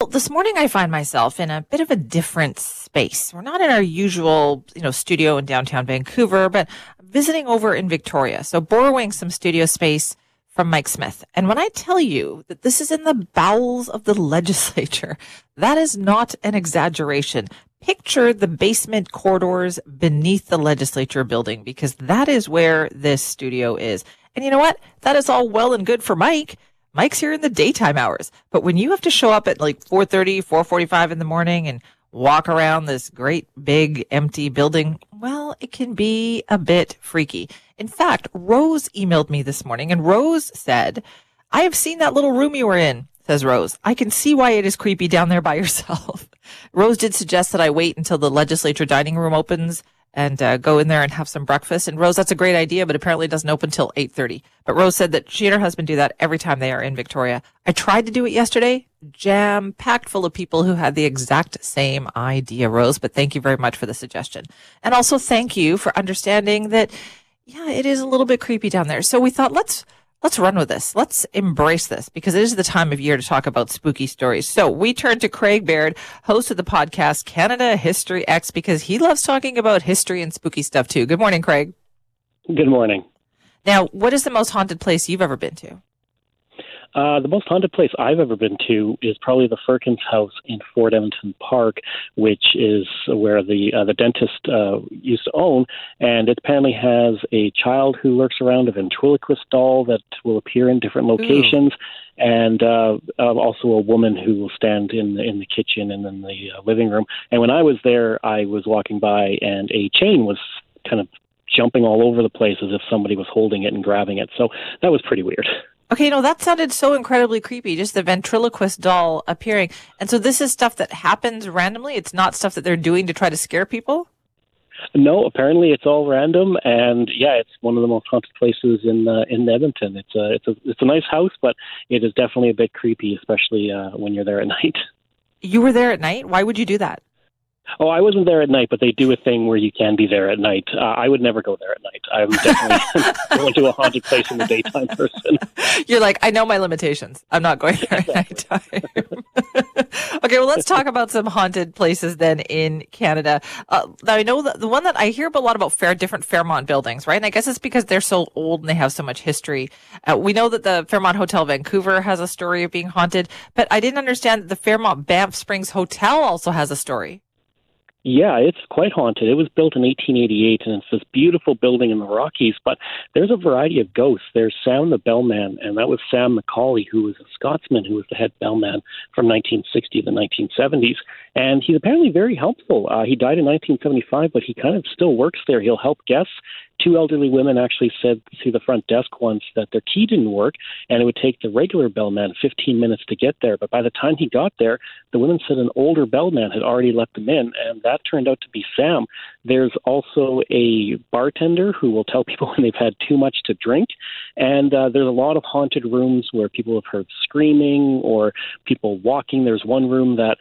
Well, this morning I find myself in a bit of a different space. We're not in our usual, you know, studio in downtown Vancouver, but visiting over in Victoria. So borrowing some studio space from Mike Smith. And when I tell you that this is in the bowels of the legislature, that is not an exaggeration. Picture the basement corridors beneath the legislature building because that is where this studio is. And you know what? That is all well and good for Mike. Mike's here in the daytime hours. But when you have to show up at like 4:30, 4:45 in the morning and walk around this great big empty building, well, it can be a bit freaky. In fact, Rose emailed me this morning and Rose said, "I have seen that little room you were in." Says Rose. I can see why it is creepy down there by yourself. Rose did suggest that I wait until the legislature dining room opens and uh, go in there and have some breakfast. And Rose, that's a great idea, but apparently it doesn't open till 8.30. But Rose said that she and her husband do that every time they are in Victoria. I tried to do it yesterday, jam packed full of people who had the exact same idea, Rose. But thank you very much for the suggestion. And also thank you for understanding that, yeah, it is a little bit creepy down there. So we thought, let's let's run with this. Let's embrace this because it is the time of year to talk about spooky stories. So we turn to Craig Baird, host of the podcast Canada History Ehx, because he loves talking about history and spooky stuff too. Good morning, Craig. Good morning. Now, what is the most haunted place you've ever been to? Uh, the most haunted place I've ever been to is probably the Firkins House in Fort Edmonton Park, which is where the uh, the dentist uh, used to own, and it apparently has a child who lurks around, a ventriloquist doll that will appear in different locations. Ooh and uh, uh, also a woman who will stand in the, in the kitchen and in the uh, living room. And when I was there, I was walking by, and a chain was kind of jumping all over the place as if somebody was holding it and grabbing it. So that was pretty weird. Okay, no, that sounded so incredibly creepy. Just the ventriloquist doll appearing. And so this is stuff that happens randomly. It's not stuff that they're doing to try to scare people. No, apparently it's all random, and yeah, it's one of the most haunted places in uh, in Edmonton. It's a it's a it's a nice house, but it is definitely a bit creepy, especially uh, when you're there at night. You were there at night. Why would you do that? Oh, I wasn't there at night, but they do a thing where you can be there at night. Uh, I would never go there at night. I'm definitely going to a haunted place in the daytime person. You're like, I know my limitations. I'm not going there at nighttime. okay, well, let's talk about some haunted places then in Canada. Uh, now, I know that the one that I hear a lot about fair, different Fairmont buildings, right? And I guess it's because they're so old and they have so much history. Uh, we know that the Fairmont Hotel Vancouver has a story of being haunted, but I didn't understand that the Fairmont Banff Springs Hotel also has a story. Yeah, it's quite haunted. It was built in 1888, and it's this beautiful building in the Rockies. But there's a variety of ghosts. There's Sam the Bellman, and that was Sam Macaulay, who was a Scotsman who was the head bellman from 1960 to the 1970s. And he's apparently very helpful. Uh, he died in 1975, but he kind of still works there. He'll help guests two elderly women actually said to the front desk once that their key didn't work and it would take the regular bellman 15 minutes to get there. But by the time he got there, the women said an older bellman had already let them in, and that turned out to be Sam. There's also a bartender who will tell people when they've had too much to drink, and uh, there's a lot of haunted rooms where people have heard screaming or people walking. There's one room that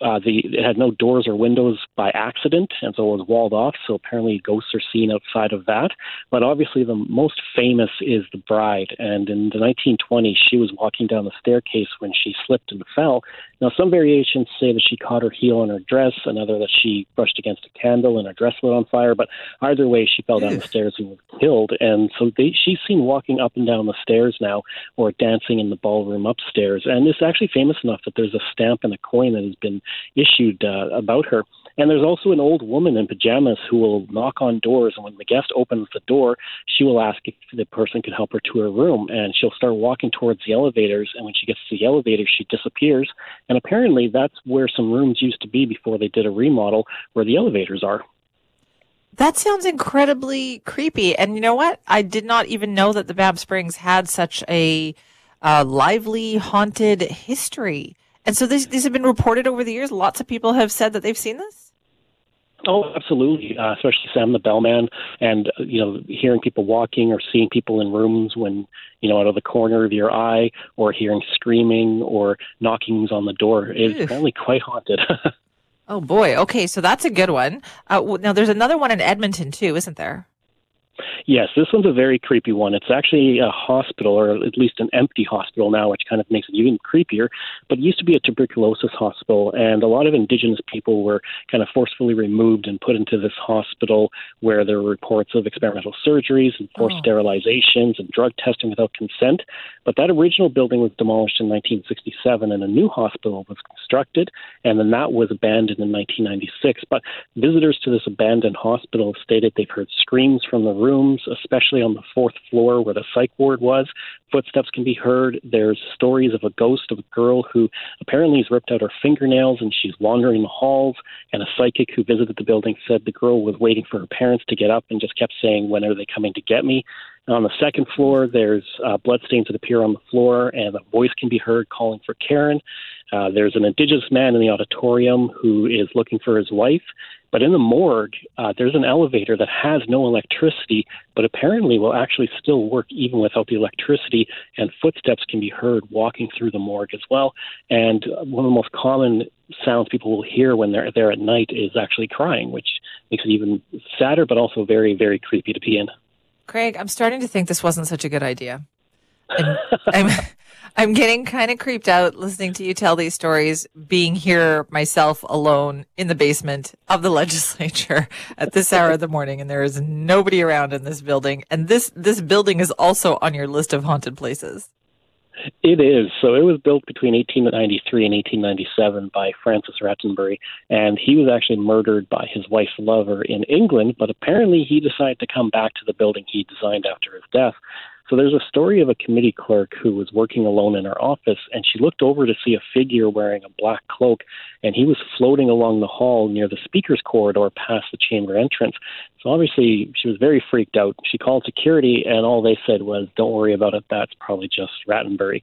uh, the it had no doors or windows by accident, and so it was walled off. So apparently, ghosts are seen outside of that. But obviously, the most famous is the bride. And in the 1920s, she was walking down the staircase when she slipped and fell. Now, some variations say that she caught her heel in her dress, another that she brushed against a candle and her dress lit on fire. But either way, she fell down the stairs and was killed. And so they, she's seen walking up and down the stairs now or dancing in the ballroom upstairs. And it's actually famous enough that there's a stamp and a coin that has been issued uh, about her. And there's also an old woman in pajamas who will knock on doors, and when the guest opens the door, she will ask if the person can help her to her room, and she'll start walking towards the elevators. And when she gets to the elevator, she disappears. And apparently, that's where some rooms used to be before they did a remodel, where the elevators are. That sounds incredibly creepy. And you know what? I did not even know that the Banff Springs had such a uh, lively, haunted history. And so these, these have been reported over the years. Lots of people have said that they've seen this. Oh, absolutely. Uh, especially Sam the Bellman, and uh, you know, hearing people walking or seeing people in rooms when you know out of the corner of your eye, or hearing screaming or knockings on the door is apparently quite haunted. Oh boy. Okay, so that's a good one. Uh, now there's another one in Edmonton too, isn't there? Yes, this one's a very creepy one. It's actually a hospital, or at least an empty hospital now, which kind of makes it even creepier. But it used to be a tuberculosis hospital, and a lot of Indigenous people were kind of forcefully removed and put into this hospital where there were reports of experimental surgeries and forced Oh. sterilizations and drug testing without consent. But that original building was demolished in 1967, and a new hospital was constructed, and then that was abandoned in 1996. But visitors to this abandoned hospital stated they've heard screams from the rooms, especially on the fourth floor where the psych ward was. Footsteps can be heard. There's stories of a ghost of a girl who apparently has ripped out her fingernails and she's wandering the halls. And a psychic who visited the building said the girl was waiting for her parents to get up and just kept saying, When are they coming to get me? On the second floor, there's uh, bloodstains that appear on the floor, and a voice can be heard calling for Karen. Uh, there's an indigenous man in the auditorium who is looking for his wife. But in the morgue, uh, there's an elevator that has no electricity, but apparently will actually still work even without the electricity, and footsteps can be heard walking through the morgue as well. And one of the most common sounds people will hear when they're there at night is actually crying, which makes it even sadder, but also very, very creepy to be in. Craig, I'm starting to think this wasn't such a good idea. I'm, I'm, I'm getting kind of creeped out listening to you tell these stories, being here myself alone in the basement of the legislature at this hour of the morning, and there is nobody around in this building. And this this building is also on your list of haunted places. It is. So it was built between 1893 and 1897 by Francis Rattenbury, and he was actually murdered by his wife's lover in England, but apparently he decided to come back to the building he designed after his death. So there's a story of a committee clerk who was working alone in her office, and she looked over to see a figure wearing a black cloak, and he was floating along the hall near the speaker's corridor past the chamber entrance. So obviously she was very freaked out. She called security, and all they said was, "Don't worry about it. That's probably just Rattenbury."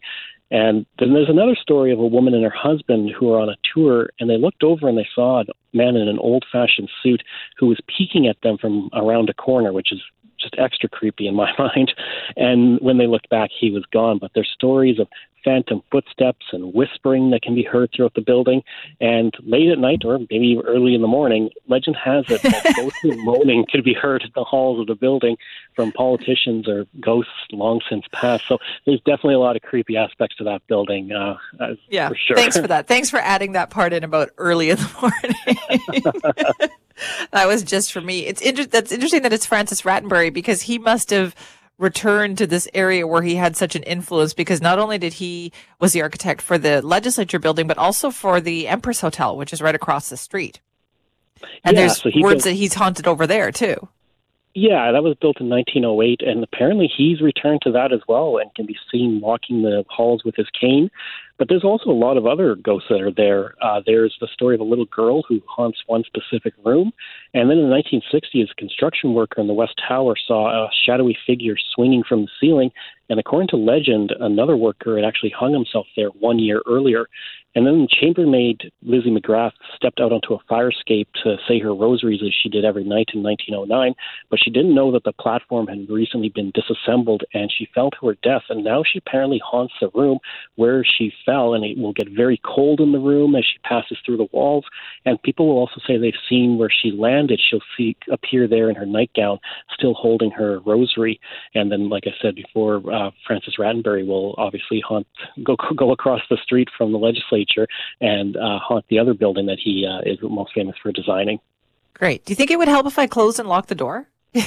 And then there's another story of a woman and her husband who were on a tour, and they looked over and they saw a man in an old-fashioned suit who was peeking at them from around a corner, which is just extra creepy in my mind. And when they looked back, he was gone. But there's stories of phantom footsteps and whispering that can be heard throughout the building. And late at night, or maybe early in the morning, legend has it that ghostly moaning could be heard in the halls of the building from politicians or ghosts long since passed. So there's definitely a lot of creepy aspects to that building. Uh, uh, Yeah. for sure. Thanks for that. Thanks for adding that part in about early in the morning. That was just for me. It's inter- that's interesting that it's Francis Rattenbury because he must have returned to this area where he had such an influence because not only did he was the architect for the legislature building but also for the Empress Hotel which is right across the street. And Yeah, there's so words built- that he's haunted over there too. Yeah, that was built in 1908, and apparently he's returned to that as well and can be seen walking the halls with his cane. But there's also a lot of other ghosts that are there. Uh, there's the story of a little girl who haunts one specific room. And then in the 1960s, a construction worker in the West Tower saw a shadowy figure swinging from the ceiling. And according to legend, another worker had actually hung himself there one year earlier. And then chambermaid Lizzie McGrath stepped out onto a fire escape to say her rosaries as she did every night in 1909, but she didn't know that the platform had recently been disassembled and she fell to her death. And now she apparently haunts the room where she fell, and it will get very cold in the room as she passes through the walls. And people will also say they've seen where she landed. She'll see appear there in her nightgown, still holding her rosary. And then, like I said before, uh, Francis Rattenbury will obviously haunt, go go across the street from the legislature and uh, haunt the other building that he uh, is most famous for designing. Great. Do you think it would help if I closed and locked the door? do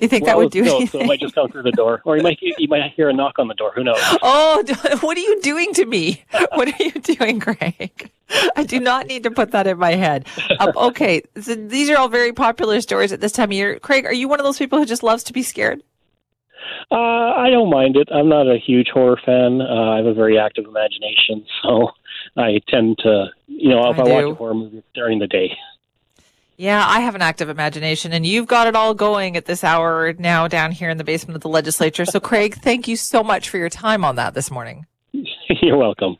you think that would do no, anything? so it might just come through the door, or you might you might hear a knock on the door. Who knows? Oh, what are you doing to me? What are you doing, Craig? I do not need to put that in my head. Um, okay, so these are all very popular stories at this time of year. Craig, are you one of those people who just loves to be scared? Uh, I don't mind it. I'm not a huge horror fan. Uh, I have a very active imagination, so I tend to, you know, if I I, watch a horror movie during the day. Yeah, I have an active imagination, and you've got it all going at this hour now down here in the basement of the legislature. So, Craig, thank you so much for your time on that this morning. You're welcome.